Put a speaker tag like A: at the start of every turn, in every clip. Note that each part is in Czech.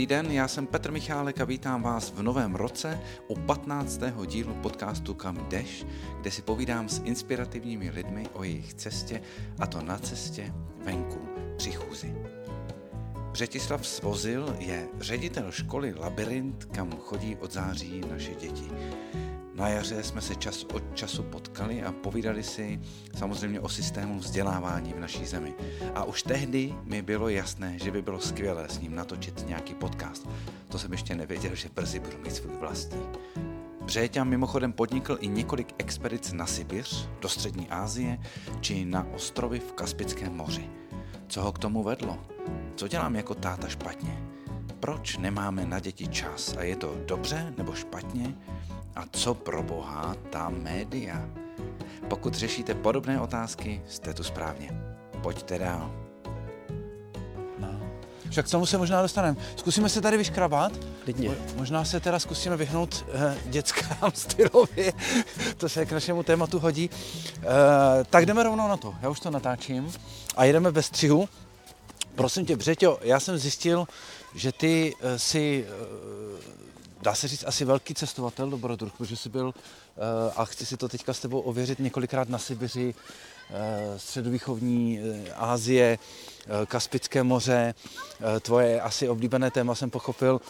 A: Dobrý den, já jsem Petr Michálek a vítám vás v novém roce u 15. dílu podcastu Kam jdeš, kde si povídám s inspirativními lidmi o jejich cestě a to na cestě venku při chůzi. Břetislav Svozil je ředitel školy Labyrint, kam chodí od září naše děti. Na jaře jsme se čas od času potkali a povídali si samozřejmě o systému vzdělávání v naší zemi. A už tehdy mi bylo jasné, že by bylo skvělé s ním natočit nějaký podcast. To jsem ještě nevěděl, že brzy budu mít svůj vlastní. Břeťa mimochodem podnikl i několik expedic na Sibiř, do střední Asie či na ostrovy v Kaspickém moři. Co ho k tomu vedlo? Co dělám jako táta špatně? Proč nemáme na děti čas a je to dobře nebo špatně? A co pro boha ta média? Pokud řešíte podobné otázky, jste tu správně. Pojďte dál.
B: Však k tomu se možná dostaneme. Zkusíme se tady vyškrabat.
C: Klidně.
B: Možná se teda zkusíme vyhnout eh, dětskám stylově. to se k našemu tématu hodí. Eh, tak jdeme rovnou na to. Já už to natáčím. A jedeme bez střihu. Prosím tě, Břeťo, já jsem zjistil, že ty eh, si eh, dá se říct, asi velký cestovatel dobrodruh, protože jsi byl, eh, a chci si to teďka s tebou ověřit, několikrát na Sibiři, středovýchovní eh, Asie, Kaspické moře, tvoje asi oblíbené téma jsem pochopil.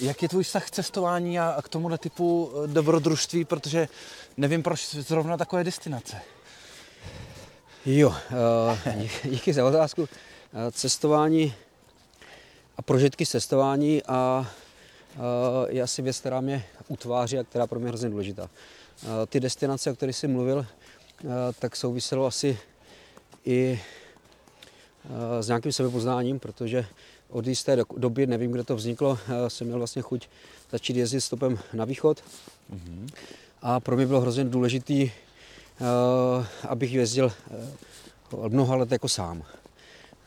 B: Jak je tvůj vztah k cestování a k tomuhle typu dobrodružství, protože nevím, proč zrovna takové destinace.
C: Jo, díky za otázku. Cestování a prožitky cestování a Eh, je asi věc, která mě utváří a která pro mě je hrozně důležitá. Eh, ty destinace, o kterých jsi mluvil, eh, tak souviselo asi i s nějakým sebepoznáním, protože od jisté doby, nevím, kde to vzniklo, jsem měl vlastně chuť začít jezdit stopem na východ. Mm-hmm. A pro mě bylo hrozně důležitý, abych jezdil mnoha let jako sám.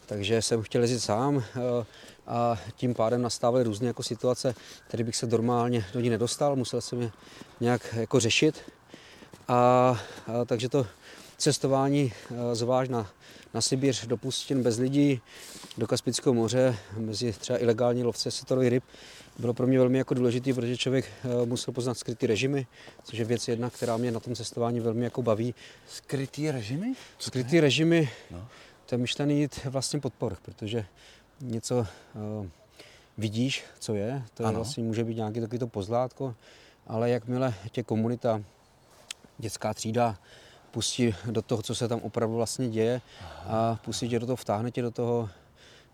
C: Takže jsem chtěl jezdit sám a tím pádem nastávaly různé jako situace, které bych se normálně do ní nedostal, musel jsem je nějak jako řešit. A, a takže to cestování zvlášť na, na Sibíř do pustin bez lidí, do Kaspického moře, mezi třeba ilegální lovce setorových ryb, bylo pro mě velmi jako důležité, protože člověk musel poznat skrytý režimy, což je věc jedna, která mě na tom cestování velmi jako baví.
B: Skrytý režimy?
C: Skrytý režimy, no. to je myšlený jít vlastně podpor, protože něco uh, vidíš, co je, to je vlastně může být nějaký takový to pozlátko, ale jakmile tě komunita, dětská třída pustí do toho, co se tam opravdu vlastně děje a pustí tě do toho, vtáhne tě do toho,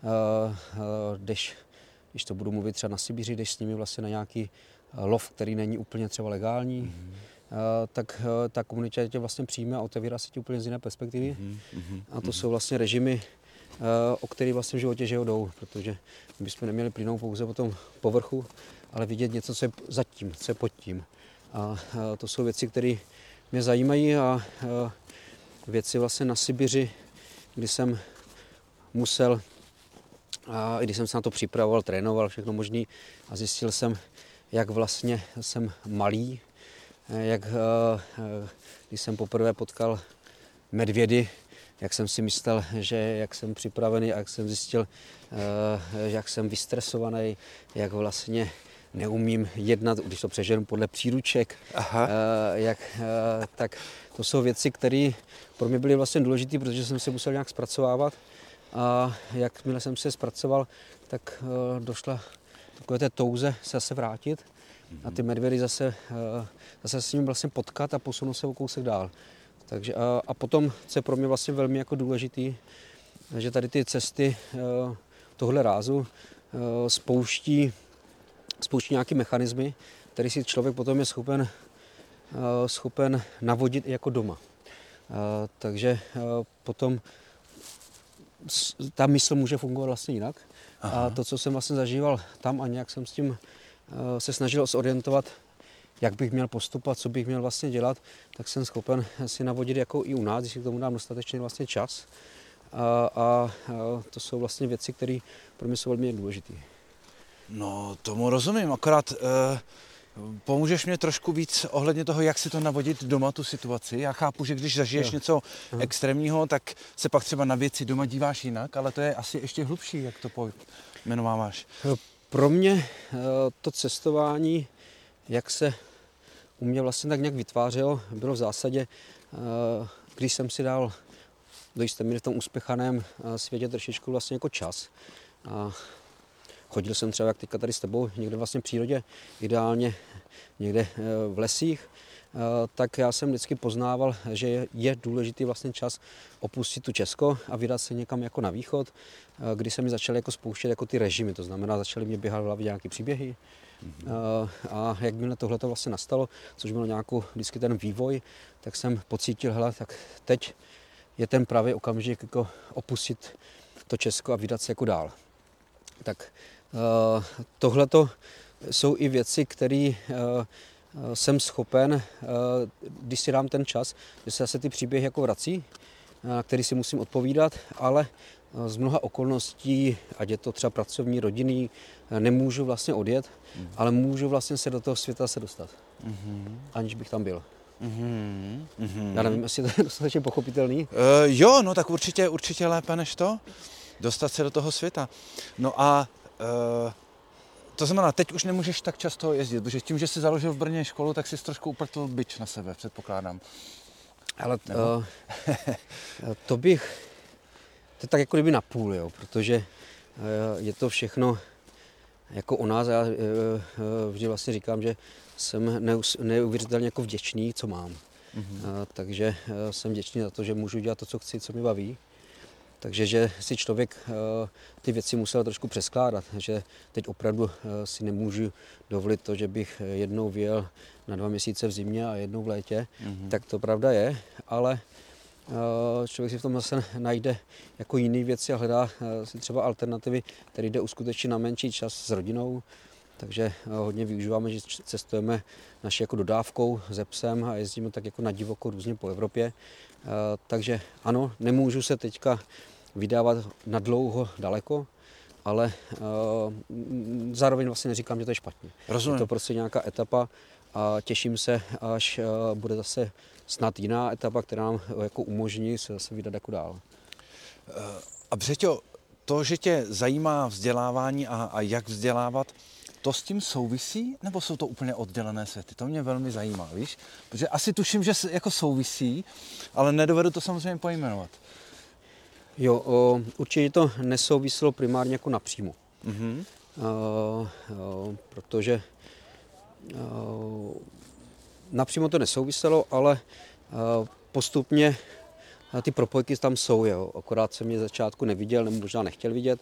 C: uh, uh, jdeš, když to budu mluvit třeba na Sibiři, jdeš s nimi vlastně na nějaký lov, který není úplně třeba legální, mm-hmm. Tak ta komunita tě vlastně přijme a otevírá se ti úplně z jiné perspektivy. Mm-hmm. A to mm-hmm. jsou vlastně režimy, Eh, o který vlastně v životě že jdou, protože bychom neměli plynout pouze po tom povrchu, ale vidět něco, co je zatím, co je pod tím. A to jsou věci, které mě zajímají a věci vlastně na Sibiři, kdy jsem musel, a když jsem se na to připravoval, trénoval, všechno možný a zjistil jsem, jak vlastně jsem malý, eh, jak eh, když jsem poprvé potkal medvědy, jak jsem si myslel, že jak jsem připravený, jak jsem zjistil, eh, jak jsem vystresovaný, jak vlastně neumím jednat, když to přeženu podle příruček, Aha. Eh, jak, eh, tak to jsou věci, které pro mě byly vlastně důležité, protože jsem se musel nějak zpracovávat a jakmile jsem se zpracoval, tak došla takové té touze se zase vrátit a ty medvědy zase, zase s ním vlastně potkat a posunout se o kousek dál. Takže a, a potom, co je pro mě vlastně velmi jako důležitý, že tady ty cesty eh, tohle rázu eh, spouští, spouští nějaké mechanismy, který si člověk potom je schopen, eh, schopen navodit jako doma. Takže potom ta mysl může fungovat vlastně jinak. Aha. A to, co jsem vlastně zažíval tam a nějak jsem s tím se snažil zorientovat, jak bych měl postupovat, co bych měl vlastně dělat, tak jsem schopen si navodit jako i u nás, když si k tomu dám dostatečně vlastně čas. A, a, a to jsou vlastně věci, které pro mě jsou velmi důležité.
B: No, tomu rozumím, akorát eh, pomůžeš mě trošku víc ohledně toho, jak si to navodit doma, tu situaci. Já chápu, že když zažiješ jo. něco Aha. extrémního, tak se pak třeba na věci doma díváš jinak, ale to je asi ještě hlubší, jak to pojmenováváš.
C: pro mě to cestování, jak se u mě vlastně tak nějak vytvářelo, bylo v zásadě, když jsem si dal do jisté míry v tom uspěchaném světě trošičku vlastně jako čas. A chodil jsem třeba jak teďka tady s tebou někde vlastně v přírodě, ideálně někde v lesích, tak já jsem vždycky poznával, že je důležitý vlastně čas opustit tu Česko a vydat se někam jako na východ, kdy se mi začaly jako spouštět jako ty režimy, to znamená, začaly mě běhat v hlavě nějaké příběhy, Mm-hmm. A jakmile tohle to vlastně nastalo, což byl nějakou vždycky ten vývoj, tak jsem pocítil, hele, tak teď je ten pravý okamžik jako opustit to Česko a vydat se jako dál. Tak tohle to jsou i věci, které jsem schopen, když si dám ten čas, že se zase ty příběhy jako vrací, na který si musím odpovídat, ale z mnoha okolností, ať je to třeba pracovní, rodinný, nemůžu vlastně odjet, mm. ale můžu vlastně se do toho světa se dostat, mm-hmm. aniž bych tam byl. Mm-hmm. Já nevím, jestli to je dostatečně pochopitelný. Uh,
B: jo, no tak určitě, určitě lépe než to, dostat se do toho světa. No a uh, to znamená, teď už nemůžeš tak často jezdit, protože tím, že jsi založil v Brně školu, tak jsi trošku uprtl byč na sebe, předpokládám.
C: Ale uh, to bych, to je tak jako kdyby na půl, jo, protože uh, je to všechno jako o nás. Já uh, vždy vlastně říkám, že jsem neuvěřitelně jako vděčný, co mám. Mm-hmm. Uh, takže uh, jsem vděčný za to, že můžu dělat to, co chci, co mi baví. Takže že si člověk uh, ty věci musel trošku přeskládat, že teď opravdu uh, si nemůžu dovolit to, že bych jednou vyjel na dva měsíce v zimě a jednou v létě, mm-hmm. tak to pravda je, ale uh, člověk si v tom zase najde jako jiné věci a hledá si třeba alternativy, které jde uskutečnit na menší čas s rodinou, takže hodně využíváme, že cestujeme naši jako dodávkou ze psem a jezdíme tak jako na divoko různě po Evropě. Takže ano, nemůžu se teďka vydávat na dlouho daleko, ale zároveň vlastně neříkám, že to je špatně.
B: Rozumím.
C: Je to prostě nějaká etapa a těším se, až bude zase snad jiná etapa, která nám jako umožní se zase vydat jako dál.
B: A Břeťo, to, že tě zajímá vzdělávání a, a jak vzdělávat, to s tím souvisí, nebo jsou to úplně oddělené světy? To mě velmi zajímá, víš? Protože asi tuším, že jako souvisí, ale nedovedu to samozřejmě pojmenovat.
C: Jo, o, určitě to nesouviselo primárně jako napřímo. Mm-hmm. O, o, protože o, napřímo to nesouviselo, ale o, postupně ty propojky tam jsou, jo. akorát jsem je začátku neviděl, nebo možná nechtěl vidět,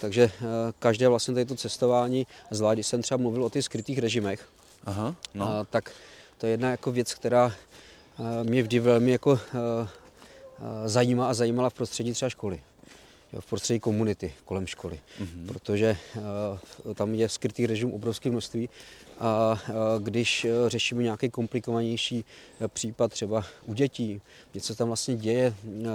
C: takže eh, každé vlastně tady to cestování, zvlášť když jsem třeba mluvil o těch skrytých režimech, Aha, no. Eh, tak to je jedna jako věc, která mě vždy velmi jako zajímá a zajímala v prostředí třeba školy v prostředí komunity kolem školy, mm-hmm. protože uh, tam je skrytý režim obrovské množství a když uh, řešíme nějaký komplikovanější uh, případ třeba u dětí, něco tam vlastně děje uh,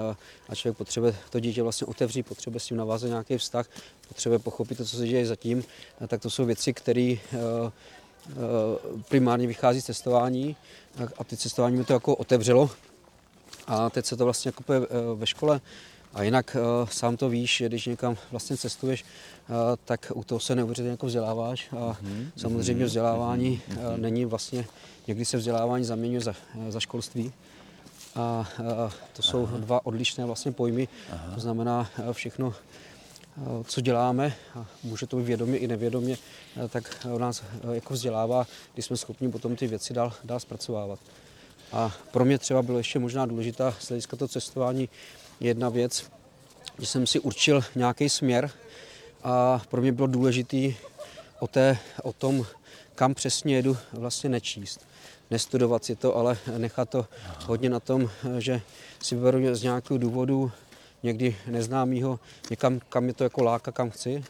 C: a člověk potřebuje to dítě vlastně otevřít, potřebuje s tím navázat nějaký vztah, potřebuje pochopit to, co se děje zatím, tak to jsou věci, které primárně vychází z cestování. A ty cestování mi to jako otevřelo. A teď se to vlastně jako ve škole a jinak uh, sám to víš, že když někam vlastně cestuješ, uh, tak u toho se neuvěřitelně jako vzděláváš a mm-hmm. samozřejmě vzdělávání mm-hmm. není vlastně, někdy se vzdělávání zaměňuje za, za školství. A uh, to jsou Aha. dva odlišné vlastně pojmy, Aha. to znamená všechno, co děláme, a může to být vědomě i nevědomě, tak nás jako vzdělává, když jsme schopni potom ty věci dál, dál zpracovávat. A pro mě třeba bylo ještě možná důležitá z hlediska to cestování jedna věc, že jsem si určil nějaký směr a pro mě bylo důležité o, té, o tom, kam přesně jedu, vlastně nečíst. Nestudovat si to, ale nechat to hodně na tom, že si vyberu z nějakého důvodu někdy neznámého někam, kam je to jako láka, kam chci.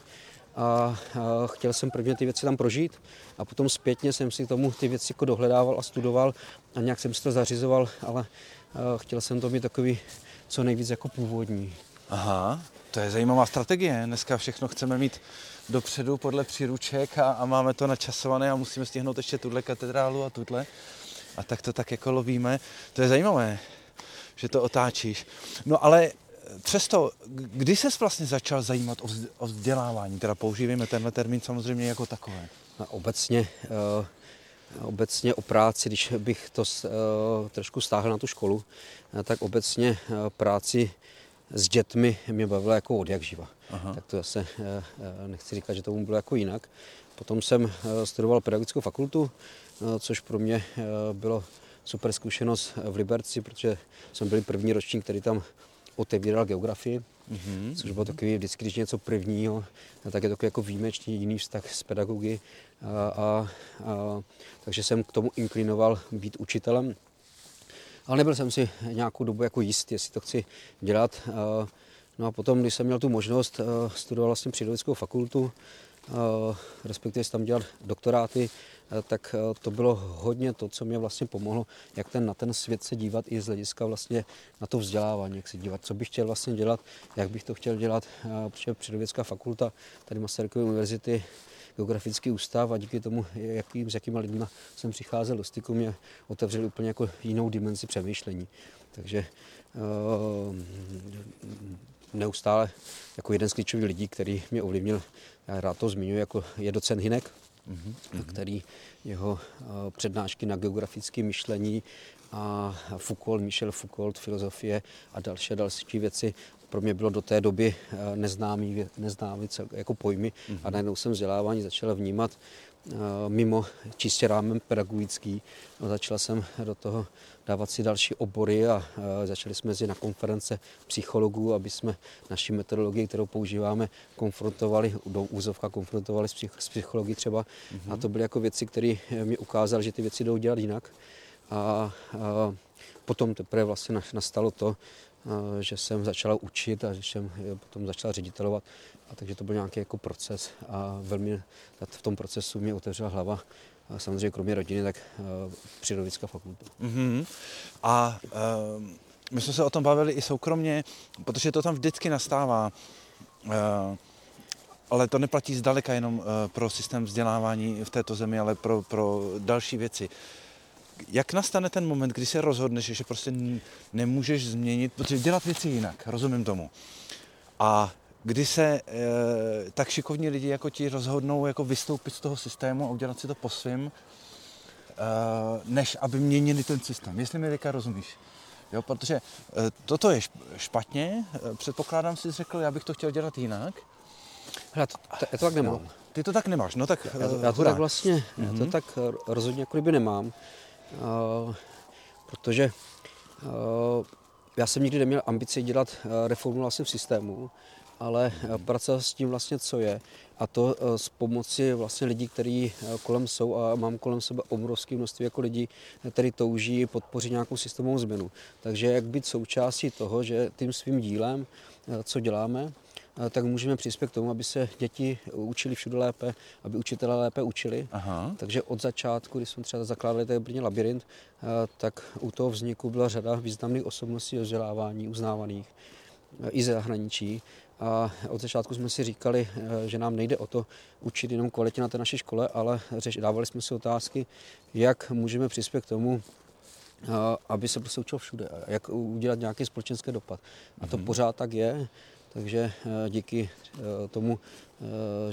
C: A, a chtěl jsem prvně ty věci tam prožít a potom zpětně jsem si tomu ty věci jako dohledával a studoval a nějak jsem si to zařizoval, ale chtěl jsem to mít takový co nejvíc jako původní.
B: Aha, to je zajímavá strategie. Dneska všechno chceme mít dopředu podle příruček a, a máme to načasované a musíme stihnout ještě tuhle katedrálu a tuhle. A tak to tak jako lovíme. To je zajímavé, že to otáčíš. No ale přesto, kdy ses vlastně začal zajímat o vzdělávání? Teda používejme tenhle termín samozřejmě jako takové.
C: No, obecně, uh, obecně o práci, když bych to uh, trošku stáhl na tu školu, uh, tak obecně uh, práci s dětmi mě bavila jako od jak živa. Aha. Tak to zase nechci říkat, že tomu bylo jako jinak. Potom jsem studoval pedagogickou fakultu, což pro mě bylo super zkušenost v Liberci, protože jsem byl první ročník, který tam otevíral geografii, mm-hmm. což bylo takový vždycky, když něco prvního, tak je takový jako výjimečný jiný vztah s pedagogy. A, a, takže jsem k tomu inklinoval být učitelem. Ale nebyl jsem si nějakou dobu jako jist, jestli to chci dělat. No a potom, když jsem měl tu možnost, studoval vlastně přírodickou fakultu, respektive tam dělat doktoráty, tak to bylo hodně to, co mě vlastně pomohlo, jak ten, na ten svět se dívat i z hlediska vlastně na to vzdělávání, jak se dívat, co bych chtěl vlastně dělat, jak bych to chtěl dělat, protože přírodovědecká fakulta tady Masarykovy univerzity geografický ústav a díky tomu, jakým, s jakýma lidmi jsem přicházel do styku, mě otevřeli úplně jako jinou dimenzi přemýšlení. Takže uh, neustále jako jeden z klíčových lidí, který mě ovlivnil, já rád to zmiňuji, jako je docen Hinek, mm-hmm. který jeho uh, přednášky na geografické myšlení a Foucault, Michel Foucault, filozofie a další další věci pro mě bylo do té doby eh, neznámý, neznámý jako pojmy mm-hmm. a mhm. najednou jsem vzdělávání začal vnímat eh, mimo čistě rámem pedagogický. No, začal jsem do toho dávat si další obory a eh, začali jsme jezdit na konference psychologů, aby jsme naši metodologii, kterou používáme, konfrontovali, do úzovka konfrontovali s, psych, s psychologií třeba. Mm-hmm. A to byly jako věci, které mi ukázaly, že ty věci jdou dělat jinak. A, a potom teprve vlastně nastalo to, že jsem začala učit a že jsem potom začala ředitelovat. A takže to byl nějaký jako proces a velmi v tom procesu mě otevřela hlava a samozřejmě kromě rodiny, tak přírodická fakulta.
B: Mm-hmm. A uh, my jsme se o tom bavili i soukromně, protože to tam vždycky nastává. Uh, ale to neplatí zdaleka jenom pro systém vzdělávání v této zemi, ale pro, pro další věci. Uh, jak nastane ten moment, kdy se rozhodneš, že prostě nemůžeš změnit, protože dělat věci jinak, rozumím tomu. A kdy se e, tak šikovní lidi jako ti rozhodnou jako vystoupit z toho systému a udělat si to po svým, e, než aby měnili ten systém. Jestli mi teďka rozumíš. Jo, protože e, toto je špatně, e, předpokládám si řekl, já bych to chtěl dělat jinak.
C: Hele, to, to, já to tak nemám.
B: Ty to tak nemáš, no tak
C: Já, já to tak vlastně, mm-hmm. já to mhm. tak rozhodně jako kdyby nemám. Eh, protože eh, já jsem nikdy neměl ambici dělat eh, reformu vlastně v systému, ale pracovat s tím vlastně, co je. A to s pomoci vlastně lidí, kteří kolem jsou a mám kolem sebe obrovské množství jako lidí, kteří touží podpořit nějakou systémovou změnu. Takže jak být součástí toho, že tím svým dílem, co děláme, tak můžeme přispět k tomu, aby se děti učili všude lépe, aby učitelé lépe učili. Aha. Takže od začátku, když jsme třeba zakládali tady Brně labirint, tak u toho vzniku byla řada významných osobností o vzdělávání uznávaných i ze zahraničí. A od začátku jsme si říkali, že nám nejde o to učit jenom kvalitě na té naší škole, ale dávali jsme si otázky, jak můžeme přispět k tomu, aby se prostě učil všude, jak udělat nějaký společenský dopad. A to mm-hmm. pořád tak je. Takže eh, díky eh, tomu, eh,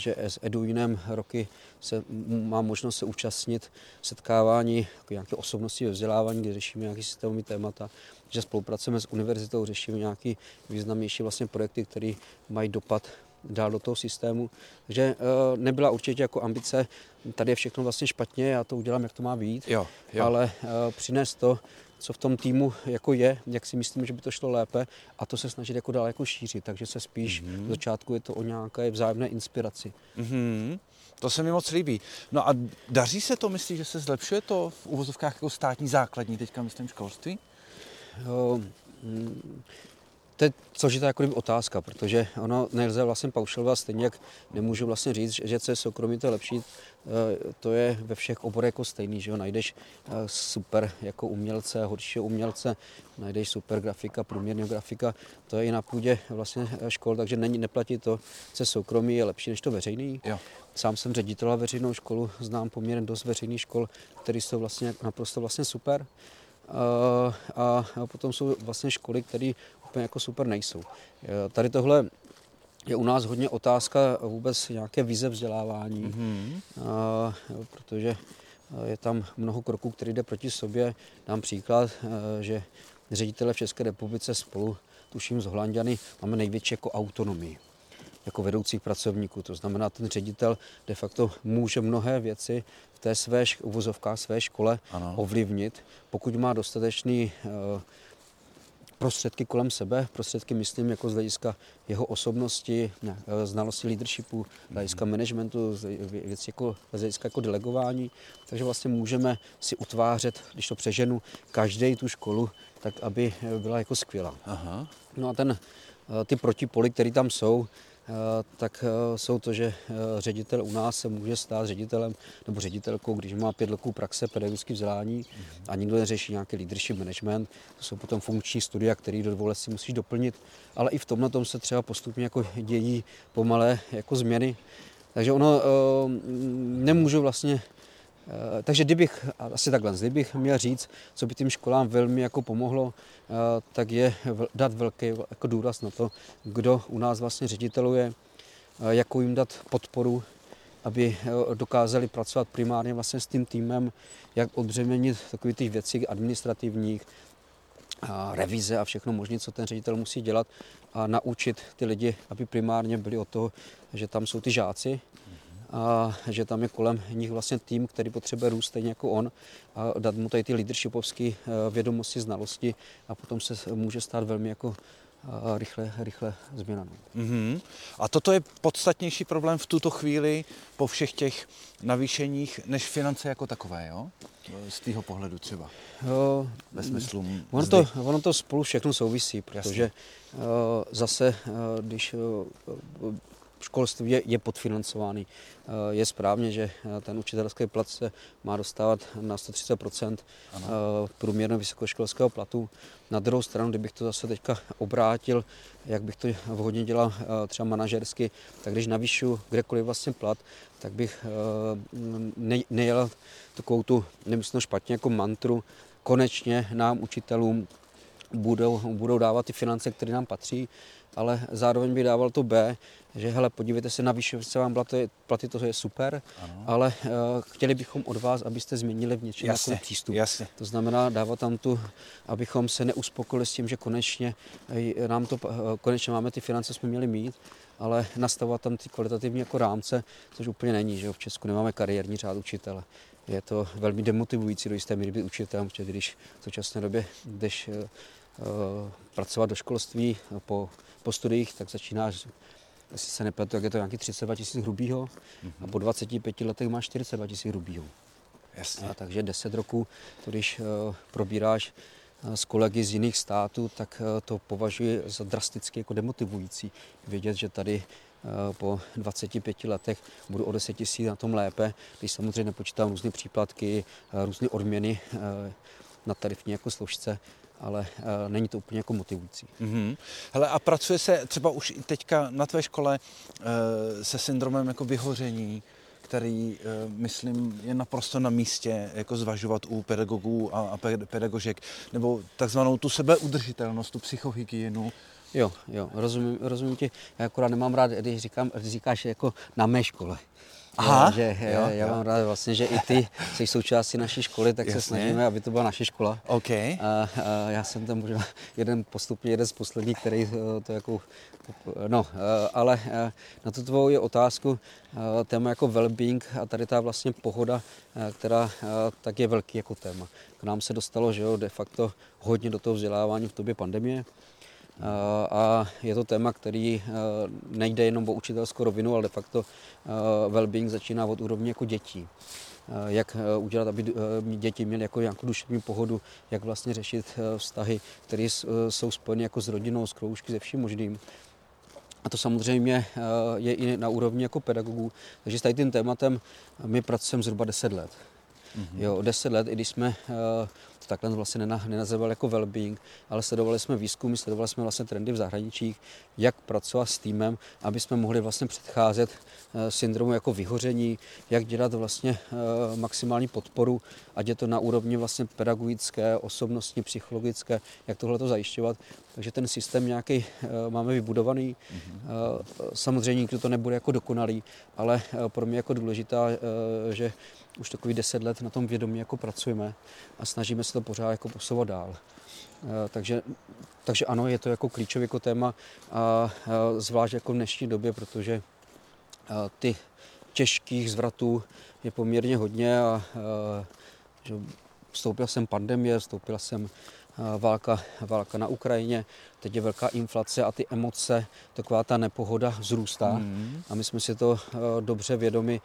C: že s Eduinem roky se má možnost se účastnit setkávání jako nějaké osobnosti ve vzdělávání, kde řešíme nějaké systémové témata, že spolupracujeme s univerzitou, řešíme nějaké významnější vlastně projekty, které mají dopad dál do toho systému. Takže nebyla určitě jako ambice, tady je všechno vlastně špatně, já to udělám, jak to má být, jo, jo. ale přinést to, co v tom týmu jako je, jak si myslím, že by to šlo lépe a to se snažit jako dál jako šířit, takže se spíš mm-hmm. v začátku je to o nějaké vzájemné inspiraci. Mm-hmm.
B: To se mi moc líbí. No a daří se to, myslíš, že se zlepšuje to v uvozovkách jako státní základní, teďka myslím školství? Jo,
C: mm, to je složitá jako otázka, protože ono nelze vlastně paušalovat, stejně jak nemůžu vlastně říct, že co je soukromí, to je lepší, eh, to je ve všech oborech jako stejný, že jo, najdeš eh, super jako umělce, horšího umělce, najdeš super grafika, průměrného grafika, to je i na půdě vlastně eh, škol, takže není, neplatí to, co soukromí je lepší než to veřejný. Jo. Sám jsem ředitel veřejnou školu, znám poměrně dost veřejných škol, které jsou vlastně naprosto vlastně super. A, a potom jsou vlastně školy, které úplně jako super nejsou. Tady tohle je u nás hodně otázka vůbec nějaké vize vzdělávání, mm-hmm. a, protože je tam mnoho kroků, které jde proti sobě. Dám příklad, že ředitele v České republice spolu, tuším z Holandiany, máme největší jako autonomii jako vedoucích pracovníků. To znamená, ten ředitel de facto může mnohé věci v té své uvozovkách, své škole ano. ovlivnit, pokud má dostatečný uh, prostředky kolem sebe, prostředky myslím jako z hlediska jeho osobnosti, ne, eh, znalosti leadershipu, z hlediska mhm. managementu, věci jako, z hlediska jako delegování. Takže vlastně můžeme si utvářet, když to přeženu, každý tu školu, tak aby byla jako skvělá. Aha. No a ten, eh, ty protipoly, které tam jsou, Eh, tak eh, jsou to, že eh, ředitel u nás se může stát ředitelem nebo ředitelkou, když má pět roků praxe pedagogické vzdělání a nikdo neřeší nějaký leadership management. To jsou potom funkční studia, které do si musíš doplnit, ale i v tomhle tom se třeba postupně jako dějí pomalé jako změny. Takže ono nemůžu vlastně Eh, takže kdybych, asi takhle, kdybych měl říct, co by tím školám velmi jako pomohlo, eh, tak je dát velký jako důraz na to, kdo u nás vlastně řediteluje, eh, jakou jim dát podporu, aby dokázali pracovat primárně vlastně s tím týmem, jak odbřemenit takové těch věcí administrativních, a revize a všechno možné, co ten ředitel musí dělat a naučit ty lidi, aby primárně byli o toho, že tam jsou ty žáci, a že tam je kolem nich vlastně tým, který potřebuje růst stejně jako on a dát mu tady ty leadershipovské eh, vědomosti, znalosti a potom se může stát velmi jako eh, rychle, rychle změna.
B: Mm-hmm. A toto je podstatnější problém v tuto chvíli po všech těch navýšeních než finance jako takové, jo? Z tvého pohledu třeba. Jo, Ve smyslu
C: ono to, ono to spolu všechno souvisí, protože Jasně. Zase, když školství je, je podfinancovaný. Eh, je správně, že eh, ten učitelský plat se má dostávat na 130 eh, průměrného vysokoškolského platu. Na druhou stranu, kdybych to zase teďka obrátil, jak bych to vhodně dělal třeba manažersky, tak když navýšu kdekoliv vlastně plat, tak bych ne, nejel takovou tu, nemyslím špatně, jako mantru, konečně nám učitelům budou, budou dávat ty finance, které nám patří, ale zároveň by dával to B, že hele, podívejte se, navýšit se vám platy, platy, to je super, ano. ale uh, chtěli bychom od vás, abyste změnili v něčem jasně, přístup. Jasně. To znamená dávat tam tu, abychom se neuspokojili s tím, že konečně eh, nám to, uh, konečně máme ty finance, jsme měli mít, ale nastavovat tam ty kvalitativní jako rámce, což úplně není, že v Česku nemáme kariérní řád učitele. Je to velmi demotivující do jisté míry být učitelem, protože když v současné době jdeš pracovat do školství po, po studiích, tak začínáš jestli se nepletu, tak je to nějaký 32 tisíc hrubýho mm-hmm. a po 25 letech máš 42 tisíc hrubýho. Jasně. A takže 10 roků, to když uh, probíráš uh, s kolegy z jiných států, tak uh, to považuji za drasticky jako demotivující. Vědět, že tady po 25 letech budu o 10 tisíc na tom lépe, když samozřejmě nepočítám různé příplatky, různé odměny na tarifní jako složce, ale uh, není to úplně jako motivující.
B: Mm-hmm. Hele, a pracuje se třeba už i teďka na tvé škole uh, se syndromem jako vyhoření, který, uh, myslím, je naprosto na místě jako zvažovat u pedagogů a, a pedagožek, nebo takzvanou tu sebeudržitelnost, tu psychohygienu.
C: Jo, jo, rozumím, rozumím ti. Já akorát nemám rád, když, říkám, když říkáš jako na mé škole. Aha, že jo, já jo. mám rád vlastně, že i ty jsi součástí naší školy, tak Jasně. se snažíme, aby to byla naše škola.
B: Okay.
C: A, a já jsem tam možná jeden postupně, jeden z posledních, který eh, to jako, no, eh, ale eh, na tu tvou otázku, téma jako well-being a tady ta vlastně pohoda, která tak je velký jako téma. K nám se dostalo, že jo, de facto hodně do toho vzdělávání v době pandemie, a je to téma, který nejde jenom o učitelskou rovinu, ale de facto well-being začíná od úrovně jako dětí jak udělat, aby děti měly jako nějakou duševní pohodu, jak vlastně řešit vztahy, které jsou spojeny jako s rodinou, s kroužky, se vším možným. A to samozřejmě je i na úrovni jako pedagogů. Takže s tady tím tématem my pracujeme zhruba 10 let. Mm-hmm. Jo, 10 let, i když jsme to takhle vlastně nenazýval jako well-being, ale sledovali jsme výzkumy, sledovali jsme vlastně trendy v zahraničí, jak pracovat s týmem, aby jsme mohli vlastně předcházet syndromu jako vyhoření, jak dělat vlastně maximální podporu, ať je to na úrovni vlastně pedagogické, osobnostní, psychologické, jak tohle to zajišťovat. Takže ten systém nějaký máme vybudovaný. Mm-hmm. Samozřejmě nikdo to nebude jako dokonalý, ale pro mě jako důležitá, že už takový deset let na tom vědomí jako pracujeme a snažíme se to pořád jako posouvat dál. Eh, takže, takže ano, je to jako klíčové jako téma, a, zvlášť jako v dnešní době, protože ty těžkých zvratů je poměrně hodně a, a že vstoupil jsem pandemie, vstoupila jsem válka, válka na Ukrajině, teď je velká inflace a ty emoce, taková ta nepohoda vzrůstá. Mm. A my jsme si to dobře vědomi,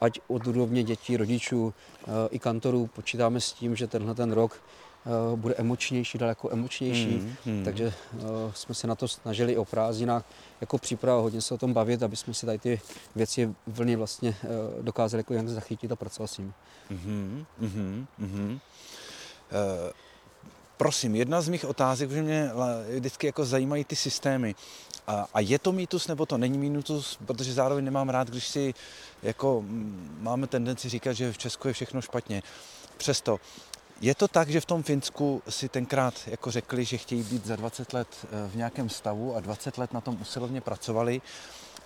C: ať od úrovně dětí, rodičů eh, i kantorů počítáme s tím, že tenhle ten rok eh, bude emočnější, daleko emočnější, mm, mm. takže uh, jsme se na to snažili o prázdninách jako příprava, hodně se o tom bavit, aby jsme si tady ty věci vlně vlastně uh, dokázali jako jak zachytit a pracovat s ním. Mm, mm, mm.
B: Uh, prosím, jedna z mých otázek, že mě vždycky jako zajímají ty systémy. A, a je to mýtus nebo to není mýtus, protože zároveň nemám rád, když si jako máme tendenci říkat, že v Česku je všechno špatně. Přesto je to tak, že v tom Finsku si tenkrát jako řekli, že chtějí být za 20 let eh, v nějakém stavu a 20 let na tom usilovně pracovali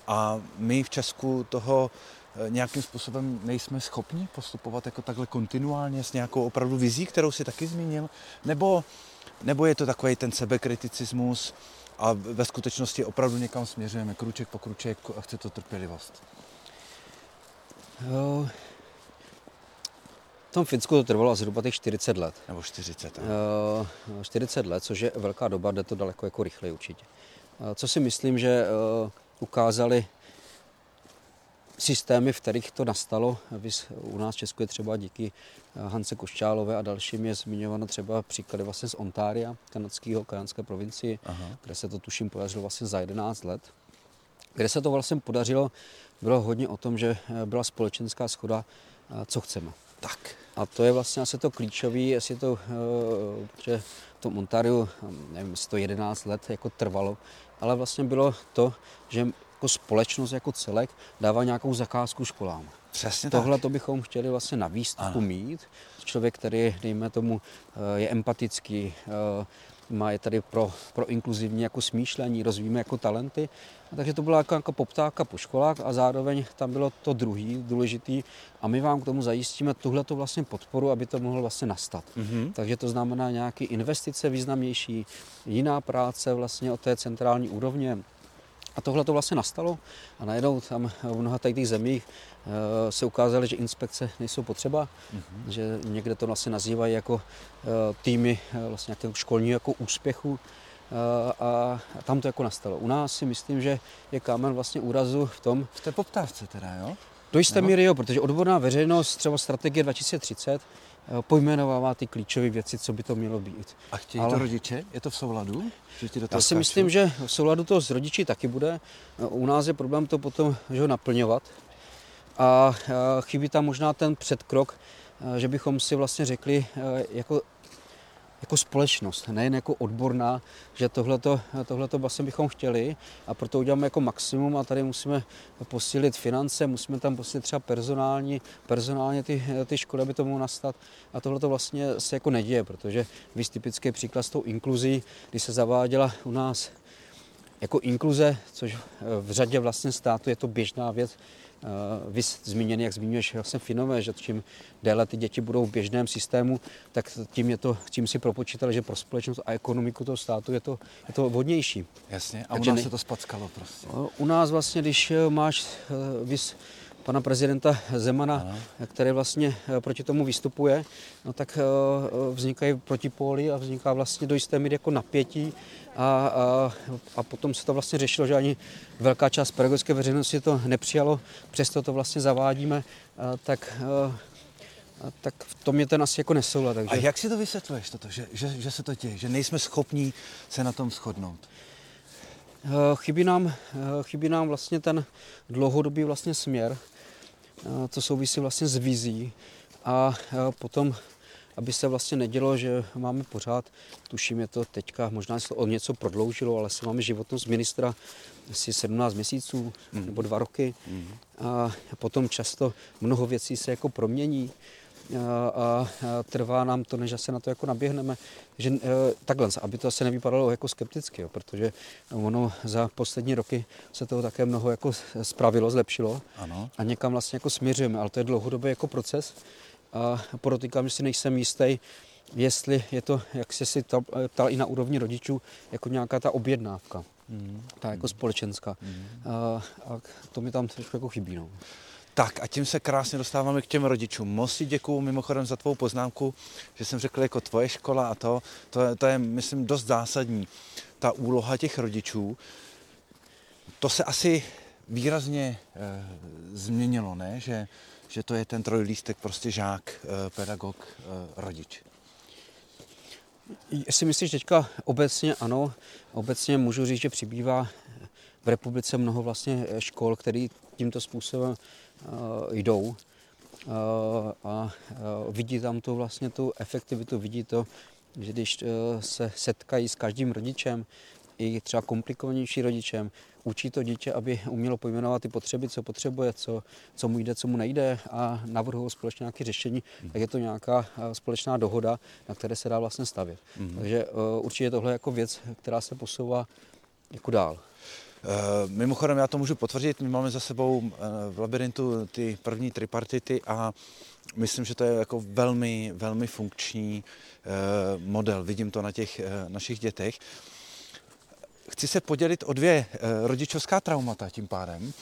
B: a my v Česku toho eh, nějakým způsobem nejsme schopni postupovat jako takhle kontinuálně s nějakou opravdu vizí, kterou si taky zmínil, nebo, nebo je to takový ten sebekriticismus, a ve skutečnosti opravdu někam směřujeme, kruček po kruček a chce to trpělivost. Jo.
C: V tom Finsku to trvalo zhruba těch 40 let.
B: Nebo 40.
C: Jo, 40 let, což je velká doba, jde to daleko jako rychleji určitě. Co si myslím, že ukázali systémy, v kterých to nastalo. U nás v Česku je třeba díky eh, Hance Koščálové a dalším je zmiňováno třeba příklady vlastně z Ontária, kanadského, kanadské provincii, Aha. kde se to tuším podařilo vlastně za 11 let. Kde se to vlastně podařilo, bylo hodně o tom, že eh, byla společenská schoda, eh, co chceme.
B: Tak.
C: A to je vlastně asi to klíčové, jestli to, že v tom Ontariu, nevím, jestli to 11 let jako trvalo, ale vlastně bylo to, že jako společnost, jako celek dává nějakou zakázku školám.
B: Přesně
C: Tohle
B: tak.
C: to bychom chtěli vlastně na výstupu mít. Člověk, který, dejme tomu, eh, je empatický, eh, má je tady pro, pro inkluzivní jako smýšlení, rozvíjíme jako talenty. A takže to byla jako, jako poptávka po školách a zároveň tam bylo to druhý důležitý a my vám k tomu zajistíme tuhle vlastně podporu, aby to mohlo vlastně nastat. Mm-hmm. Takže to znamená nějaké investice významnější, jiná práce vlastně od té centrální úrovně, a tohle to vlastně nastalo a najednou tam v mnoha těch zemích eh, se ukázalo, že inspekce nejsou potřeba, mm-hmm. že někde to vlastně nazývají jako eh, týmy eh, vlastně nějakého školního jako úspěchu a tam to jako nastalo. U nás si myslím, že je kámen vlastně úrazu v tom...
B: V té poptávce teda, jo?
C: Do jisté míry jo, protože odborná veřejnost, třeba strategie 2030, Eh, pojmenovává ty klíčové věci, co by to mělo být.
B: A chtějí Ale... to rodiče? Je to v souladu?
C: Že ti do toho Já si skáču? myslím, že v souladu to s rodiči taky bude. Eh, u nás je problém to potom že ho naplňovat. A eh, chybí tam možná ten předkrok, že bychom si vlastně řekli, jako jako společnost, nejen jako odborná, že tohleto, tohleto vlastně bychom chtěli a proto uděláme jako maximum a tady musíme posílit finance, musíme tam posílit třeba personální, personálně ty, ty školy, aby to mohlo nastat. A tohle to vlastně se jako neděje, protože vy typický příklad s tou inkluzí, když se zaváděla u nás jako inkluze, což v řadě vlastně států je to běžná věc, vy zmíněný, jak zmiňuješ vlastně Finové, že čím déle ty děti budou v běžném systému, tak tím, je to, tím si propočítali, že pro společnost a ekonomiku toho státu je to, je to vhodnější.
B: Jasně, a Takže u nás ne... se to spackalo prostě.
C: U nás vlastně, když eh, máš eh, vys, pana prezidenta Zemana, Aha. který vlastně proti tomu vystupuje, no tak vznikají protipóly a vzniká vlastně do jisté míry jako napětí a, a, a potom se to vlastně řešilo, že ani velká část pedagogické veřejnosti to nepřijalo, přesto to vlastně zavádíme, tak a, tak v tom je ten asi jako nesoulad.
B: Takže... A jak si to vysvětluješ, toto, že, že, že se to děje, že nejsme schopní se na tom shodnout?
C: Chybí nám, chybí nám vlastně ten dlouhodobý vlastně směr, co souvisí vlastně s vizí A potom aby se vlastně nedělo, že máme pořád, tuším je to teďka, možná se to o něco prodloužilo, ale se máme životnost ministra asi 17 měsíců mm. nebo dva roky. Mm. A potom často mnoho věcí se jako promění a, a trvá nám to, než se na to jako naběhneme. Že, e, takhle, aby to asi nevypadalo jako skepticky, jo, protože ono za poslední roky se toho také mnoho jako spravilo, zlepšilo ano. a někam vlastně jako směřujeme, ale to je dlouhodobý jako proces a podotýkám, že si nejsem jistý, jestli je to, jak jsi si ptal i na úrovni rodičů, jako nějaká ta objednávka, mm. ta jako společenská. Mm. A, a to mi tam trošku jako chybí. No.
B: Tak a tím se krásně dostáváme k těm rodičům. Moc si děkuju mimochodem za tvou poznámku, že jsem řekl jako tvoje škola a to, to, je, to je, myslím, dost zásadní. Ta úloha těch rodičů, to se asi výrazně e, změnilo, ne? Že že to je ten trojlístek, prostě žák, eh, pedagog, eh, rodič.
C: Jestli myslíš teďka obecně ano, obecně můžu říct, že přibývá v republice mnoho vlastně škol, které tímto způsobem uh, jdou uh, a uh, vidí tam tu vlastně tu efektivitu, vidí to, že když se setkají s každým rodičem, i třeba komplikovanější rodičem, učí to dítě, aby umělo pojmenovat ty potřeby, co potřebuje, co, co mu jde, co mu nejde a navrhují společně nějaké řešení, mm. tak je to nějaká eh, společná dohoda, na které se dá vlastně stavět. Mm. Takže určitě tohle je jako věc, která se posouvá jako dál.
B: Uh, mimochodem, já to můžu potvrdit, my máme za sebou uh, v labirintu ty první tripartity a myslím, že to je jako velmi, velmi funkční uh, model. Vidím to na těch našich dětech chci se podělit o dvě eh, rodičovská traumata tím pádem.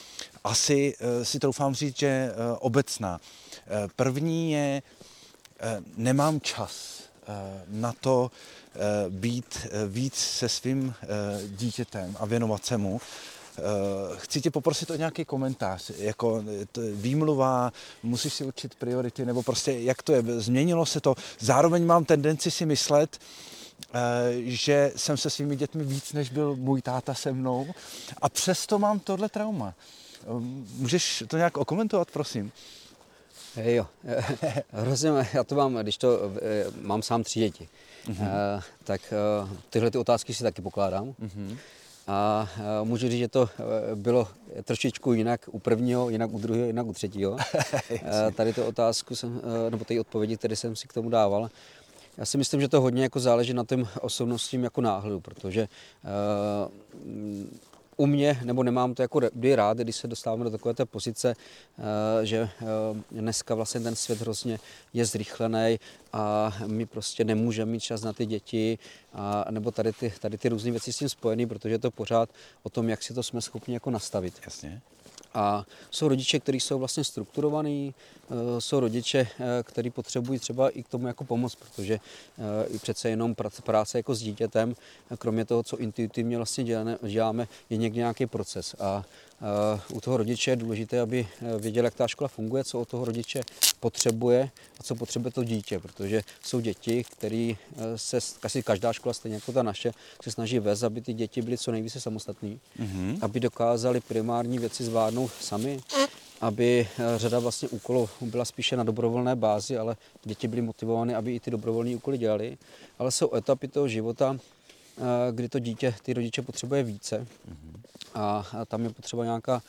B: Asi eh, si troufám říct, že eh, obecná. První je, nemám čas na to být víc se svým dítětem a věnovat se mu. Chci tě poprosit o nějaký komentář, jako výmluva, musíš si učit priority, nebo prostě jak to je, změnilo se to. Zároveň mám tendenci si myslet, Eh, že jsem se svými dětmi víc, než byl můj táta se mnou a přesto mám tohle trauma. Eh, můžeš to nějak okomentovat, prosím?
C: Jo, hrozně, já to mám, když to, eh, mám sám tři děti, mm-hmm. tak tyhle ty otázky si taky pokládám. Mm-hmm. A můžu říct, že to bylo trošičku jinak u prvního, jinak u druhého, jinak u třetího. Tady tu otázku jsem, nebo ty odpovědi, které jsem si k tomu dával, já si myslím, že to hodně jako záleží na tom osobnostním jako náhledu, protože u mě, nebo nemám to jako kdy rád, když se dostáváme do takové té pozice, eh, že eh, dneska vlastně ten svět hrozně je zrychlený a my prostě nemůžeme mít čas na ty děti, a, nebo tady ty, tady ty různé věci s tím spojené, protože je to pořád o tom, jak si to jsme schopni jako nastavit.
B: Jasně.
C: A jsou rodiče, kteří jsou vlastně strukturovaní, eh, jsou rodiče, eh, kteří potřebují třeba i k tomu jako pomoc, protože eh, i přece jenom práce jako s dítětem, kromě toho, co intuitivně vlastně děláme, je někdy nějaký proces. A u toho rodiče je důležité, aby věděl, jak ta škola funguje, co od toho rodiče potřebuje a co potřebuje to dítě, protože jsou děti, které se, asi každá škola, stejně jako ta naše, se snaží vést, aby ty děti byly co nejvíce samostatné, mm-hmm. aby dokázali primární věci zvládnout sami, aby řada vlastně úkolů byla spíše na dobrovolné bázi, ale děti byly motivovány, aby i ty dobrovolné úkoly dělali. Ale jsou etapy toho života, kdy to dítě, ty rodiče potřebuje více. A, tam je potřeba nějaká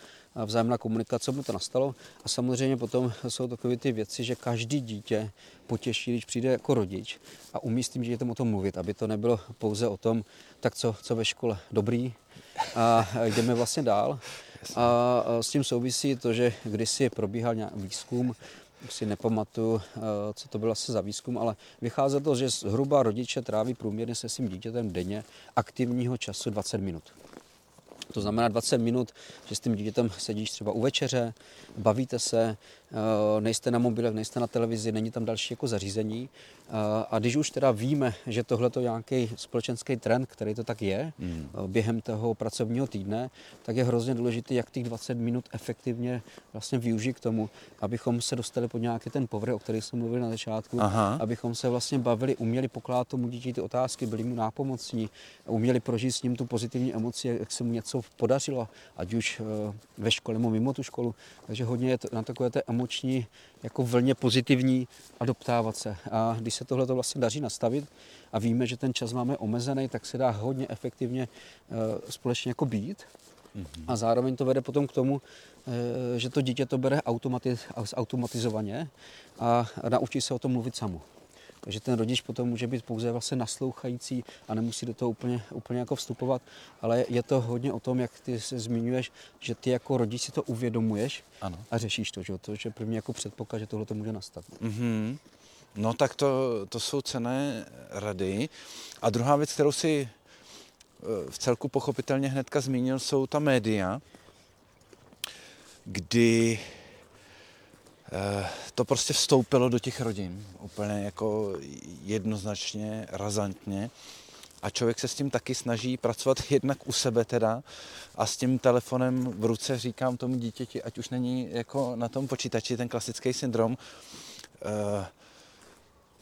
C: vzájemná komunikace, aby to nastalo. A samozřejmě potom jsou takové ty věci, že každý dítě potěší, když přijde jako rodič a umí s tím dítětem o tom mluvit, aby to nebylo pouze o tom, tak co, co ve škole dobrý a jdeme vlastně dál. A s tím souvisí to, že kdysi probíhal nějaký výzkum, už si nepamatuju, co to bylo asi za výzkum, ale vycházelo to, že zhruba rodiče tráví průměrně se svým dítětem denně aktivního času 20 minut. To znamená 20 minut, že s tím dítětem sedíš třeba u večeře, bavíte se, nejste na mobilech, nejste na televizi, není tam další jako zařízení. Eh, a když už teda víme, že tohle je nějaký společenský trend, který to tak je. Eh, během toho pracovního týdne, tak je hrozně důležité, jak těch 20 minut efektivně vlastně využít k tomu, abychom se dostali pod nějaký ten povrch, o který jsme mluvili na začátku, Aha. abychom se vlastně bavili, uměli pokládat tomu dítě ty otázky, byli mu nápomocní, uměli prožít s ním tu pozitivní emoci, jak se mu něco podařilo, ať už ve škole nebo mimo tu školu. Takže hodně je to na takové té emoční jako vlně pozitivní a doptávat se. A když se tohle to vlastně daří nastavit a víme, že ten čas máme omezený, tak se dá hodně efektivně společně jako být. A zároveň to vede potom k tomu, že to dítě to bere automatiz, automatizovaně a naučí se o tom mluvit samo. Takže ten rodič potom může být pouze vlastně naslouchající a nemusí do toho úplně, úplně jako vstupovat, ale je to hodně o tom, jak ty se zmiňuješ, že ty jako rodič si to uvědomuješ ano. a řešíš to, že to je první jako předpoklad, že tohle to může nastat.
B: Mm-hmm. No tak to, to jsou cené rady. A druhá věc, kterou si eh, v celku pochopitelně hnedka zmínil, jsou ta média, kdy to prostě vstoupilo do těch rodin úplně jako jednoznačně, razantně a člověk se s tím taky snaží pracovat jednak u sebe teda a s tím telefonem v ruce říkám tomu dítěti, ať už není jako na tom počítači ten klasický syndrom, e,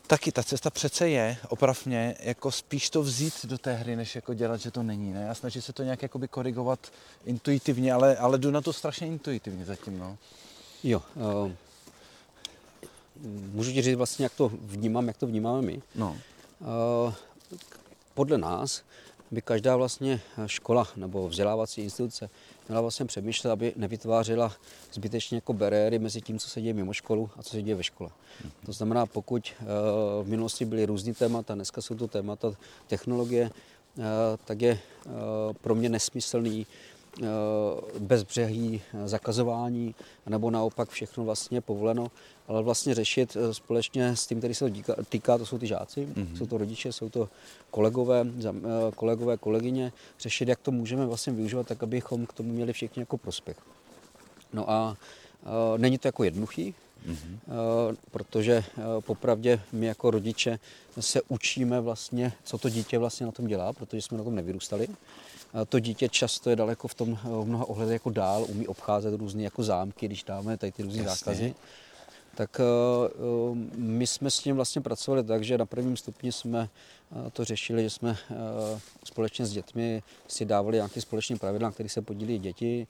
B: taky ta cesta přece je, opravně, jako spíš to vzít do té hry, než jako dělat, že to není, ne? A snažit se to nějak jakoby korigovat intuitivně, ale, ale jdu na to strašně intuitivně zatím, no.
C: Jo, uh můžu ti říct vlastně, jak to vnímám, jak to vnímáme my. No. Eh, podle nás by každá vlastně škola nebo vzdělávací instituce měla vlastně přemýšlet, aby nevytvářela zbytečně jako bariéry mezi tím, co se děje mimo školu a co se děje ve škole. To znamená, pokud eh, v minulosti byly různý témata, dneska jsou to témata technologie, eh, tak je pro mě nesmyslný bezbřehý zakazování, nebo naopak všechno vlastně povoleno ale vlastně řešit eh, společně s tím, který se to týká, to jsou ty žáci, mm-hmm. jsou to rodiče, jsou to kolegové, eh, kolegové, kolegyně, řešit, jak to můžeme vlastně využívat, tak abychom k tomu měli všichni jako prospěch. No a není to jako jednoduchý, mm-hmm. protože popravdě my jako rodiče se učíme vlastně, co to dítě vlastně na tom dělá, protože jsme na tom nevyrůstali. To dítě často je daleko v tom v mnoha ohledech jako dál, umí obcházet různé jako zámky, když dáme tady ty různé zákazy tak eh, eh, my jsme s tím vlastně pracovali tak, že na prvním stupni jsme eh, to řešili, že jsme společně s dětmi si dávali nějaké společné pravidla, na kterých se podílí děti.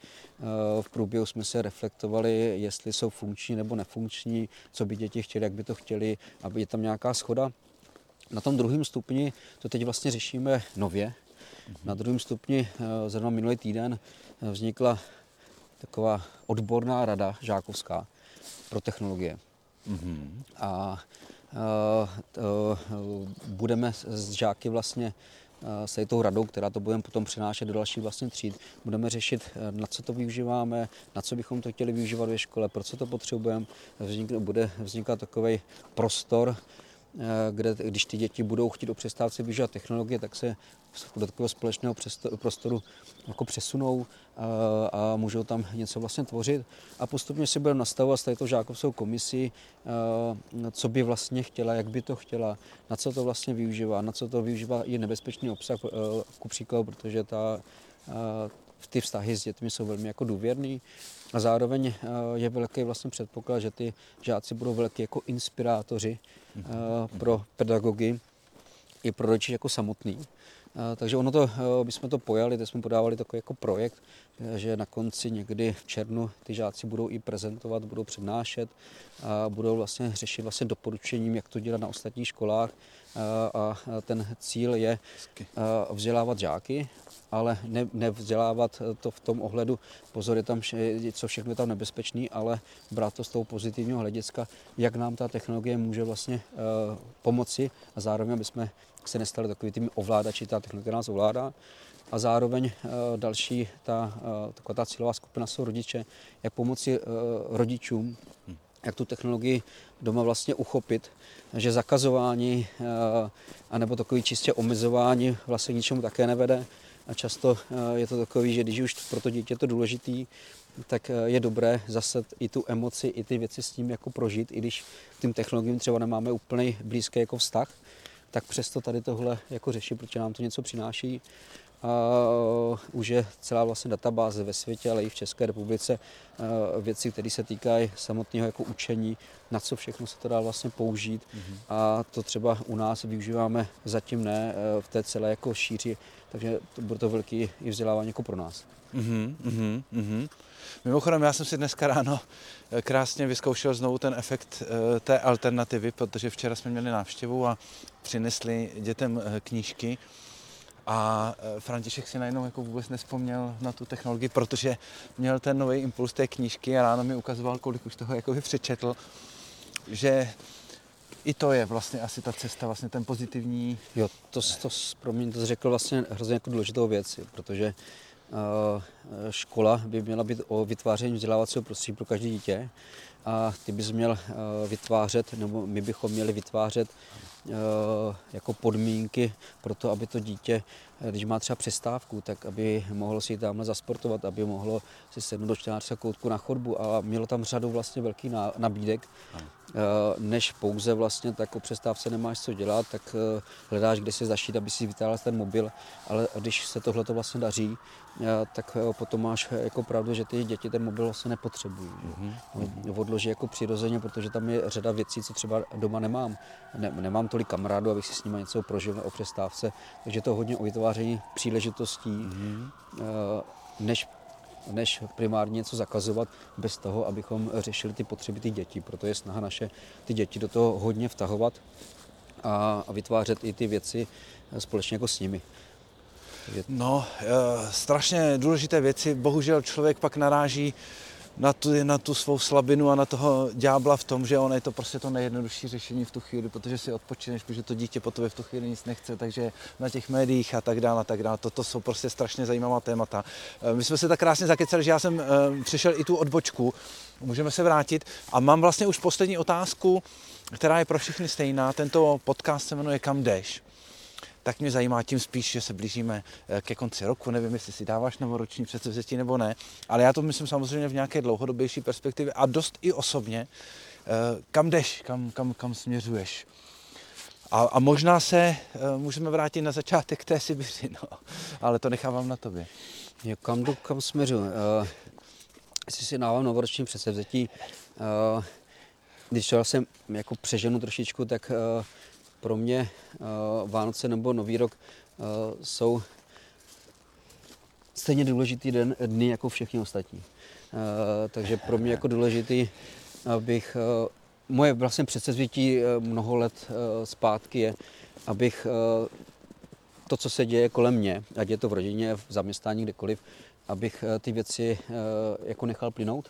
C: V průběhu jsme se reflektovali, jestli jsou funkční nebo nefunkční, co by děti chtěli, jak by to chtěli, aby je tam nějaká schoda. Na tom druhém stupni to teď vlastně řešíme nově. Na druhém stupni zrovna minulý týden vznikla taková odborná rada žákovská, pro technologie. Mm-hmm. A uh, uh, budeme s žáky vlastně s tou radou, která to budeme potom přenášet do dalších vlastně tříd, budeme řešit, na co to využíváme, na co bychom to chtěli využívat ve škole, proč co to potřebujeme. Vznik, bude vznikat takový prostor, Eh, kde když ty děti budou chtít o přestávce využívat technologie, tak se do takového společného prostoru jako přesunou a, eh, a můžou tam něco vlastně tvořit. A postupně si budeme nastavovat s této žákovskou komisí, eh, co by vlastně chtěla, jak by to chtěla, na co to vlastně využívá, na co to využívá i nebezpečný obsah, ku příkladu, protože ta, ty vztahy s dětmi jsou velmi jako důvěrný a zároveň je velký vlastně předpoklad, že ty žáci budou velký jako inspirátoři Eh, pro pedagogy i pro rodiče jako samotný. Takže ono to, eh, my jsme to pojali, teď jsme podávali takový jako projekt, že na konci někdy v červnu ty žáci budou i prezentovat, budou přednášet a budou vlastně řešit vlastně doporučením, jak to dělat na ostatních školách. A ten cíl je vzdělávat žáky ale ne, nevzdělávat to v tom ohledu, pozor, je tam, co všechno je tam nebezpečný, ale brát to z toho pozitivního hlediska, jak nám ta technologie může vlastně pomoci a zároveň, aby jsme se nestali takový tými ovládači, ta technologie nás ovládá. A zároveň uh, další, ta, uh, taková ta cílová skupina jsou rodiče, jak pomoci uh, rodičům, jak tu technologii doma vlastně uchopit, že zakazování anebo takový čistě omezování vlastně ničemu také nevede, a často eh, je to takový, že když už pro to dítě je to důležitý, tak eh, je dobré zase i tu emoci, i ty věci s ním jako prožít, i když k tím technologiím třeba nemáme úplně blízký jako vztah, tak přesto tady tohle jako řešit, protože nám to něco přináší. uh, už je celá vlastně databáze ve světě, ale i v České republice uh, věci, které se týkají samotného jako učení, na co všechno se to dá vlastně použít mm-hmm. a to třeba u nás využíváme zatím ne uh, v té celé jako šíři, takže to bude to velký i vzdělávání jako pro nás.
B: Mm-hmm, mm-hmm. Mimochodem, já jsem si dneska ráno eh, krásně vyzkoušel znovu ten efekt eh, té alternativy, protože včera jsme měli návštěvu a přinesli dětem eh, knížky. A František si najednou jako vůbec nespomněl na tu technologii, protože měl ten nový impuls té knížky a ráno mi ukazoval, kolik už toho jako přečetl, že i to je vlastně asi ta cesta, vlastně ten pozitivní...
C: Jo, to, to pro mě to řekl vlastně hrozně jako důležitou věc, protože Eh, škola by měla být o vytváření vzdělávacího prostředí pro každé dítě a ty bys měl eh, vytvářet, nebo my bychom měli vytvářet eh, jako podmínky pro to, aby to dítě, když má třeba přestávku, tak aby mohlo si tamhle zasportovat, aby mohlo si sednout do čtenářského koutku na chodbu a mělo tam řadu vlastně velkých nabídek, než pouze vlastně tak o přestávce nemáš co dělat, tak hledáš, kde si zašít, aby si vytáhl ten mobil, ale když se tohle to vlastně daří, tak potom máš jako pravdu, že ty děti ten mobil vlastně nepotřebují. Mm-hmm. Odloží jako přirozeně, protože tam je řada věcí, co třeba doma nemám. Ne, nemám tolik kamarádů, abych si s nimi něco prožil o přestávce, takže to hodně o vytváření příležitostí, mm-hmm. než než primárně něco zakazovat bez toho, abychom řešili ty potřeby těch dětí. Proto je snaha naše ty děti do toho hodně vtahovat a, a vytvářet i ty věci společně jako s nimi.
B: No, e, strašně důležité věci. Bohužel člověk pak naráží na tu, na tu svou slabinu a na toho ďábla v tom, že on je to prostě to nejjednodušší řešení v tu chvíli, protože si odpočineš, protože to dítě po tobě v tu chvíli nic nechce, takže na těch médiích a tak dále a tak dále. Toto jsou prostě strašně zajímavá témata. Eh, my jsme se tak krásně zakecali, že já jsem e, přišel i tu odbočku, můžeme se vrátit a mám vlastně už poslední otázku, která je pro všechny stejná. Tento podcast se jmenuje Kam jdeš? Tak mě zajímá tím spíš, že se blížíme eh, ke konci roku. Nevím, jestli si dáváš novoroční předsevzetí nebo ne, ale já to myslím samozřejmě v nějaké dlouhodobější perspektivě a dost i osobně. Eh, kam jdeš, kam, kam, kam směřuješ? A, a možná se eh, můžeme vrátit na začátek té Sibiři, no. ale to nechávám na tobě.
C: Jo, kam jdu, kam směřuji? Uh, jestli si dávám novoroční předsevzetí, uh, když jsem jako přeženu trošičku, tak uh, pro mě uh, Vánoce nebo Nový rok uh, jsou stejně důležitý den, dny jako všichni ostatní. Uh, takže pro mě jako důležitý, abych, uh, moje vlastně předsevzetí uh, mnoho let uh, zpátky je, abych uh, to, co se děje kolem mě, ať je to v rodině, v zaměstnání, kdekoliv, abych ty věci jako nechal plynout.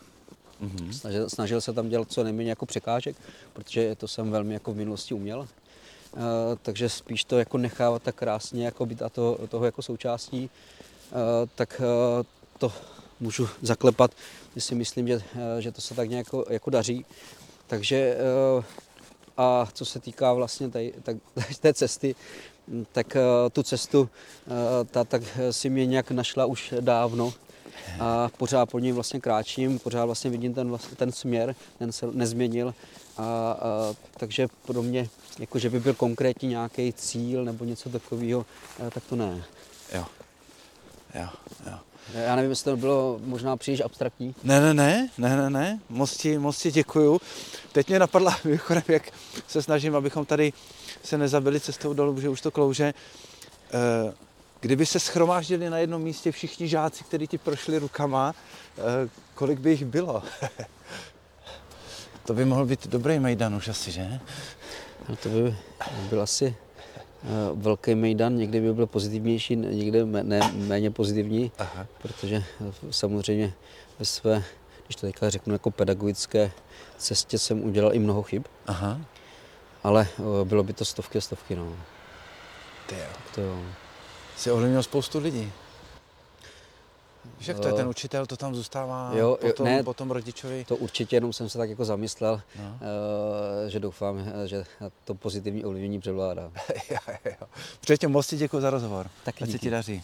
C: Mm-hmm. Snažil, snažil se tam dělat co nejméně jako překážek, protože to jsem velmi jako v minulosti uměl. Eh, takže spíš to jako nechávat tak krásně jako být a to, toho jako součástí, eh, tak eh, to můžu zaklepat, že si myslím, že, že to se tak nějak jako, daří. Takže a co se týká vlastně tady, tak, té cesty, tak tu cestu ta tak si mě nějak našla už dávno a pořád po ní vlastně kráčím, pořád vlastně vidím ten, vlastně, ten směr, ten se nezměnil a, a takže pro mě, jako že by byl konkrétní nějaký cíl nebo něco takového, tak to ne.
B: Jo. Jo, jo.
C: Já nevím, jestli to bylo možná příliš abstraktní.
B: Ne, ne, ne, ne, ne, ne. Moc ti, moc ti děkuju. Teď mě napadla mimochodem, jak se snažím, abychom tady se nezabili cestou dolů, že už to klouže. Eh, kdyby se schromáždili na jednom místě všichni žáci, kteří ti prošli rukama, eh, kolik by jich bylo? To by mohl být dobrý Mejdan už asi, že?
C: No to by byl asi uh, velký Mejdan, někdy by byl pozitivnější, někdy ne, méně pozitivní, Aha. protože uh, samozřejmě ve své, když to teďka řeknu jako pedagogické cestě jsem udělal i mnoho chyb. Aha. Ale bylo by to stovky a stovky, no.
B: Ty jo. To jo. Jsi ovlivnil spoustu lidí. Jak to je, ten učitel to tam zůstává jo, potom, ne, potom rodičovi?
C: To určitě, jenom jsem se tak jako zamyslel, no. uh, že doufám, že to pozitivní ovlivnění převládá.
B: jo, jo. Předtím moc ti děkuji za rozhovor. Tak se ti daří.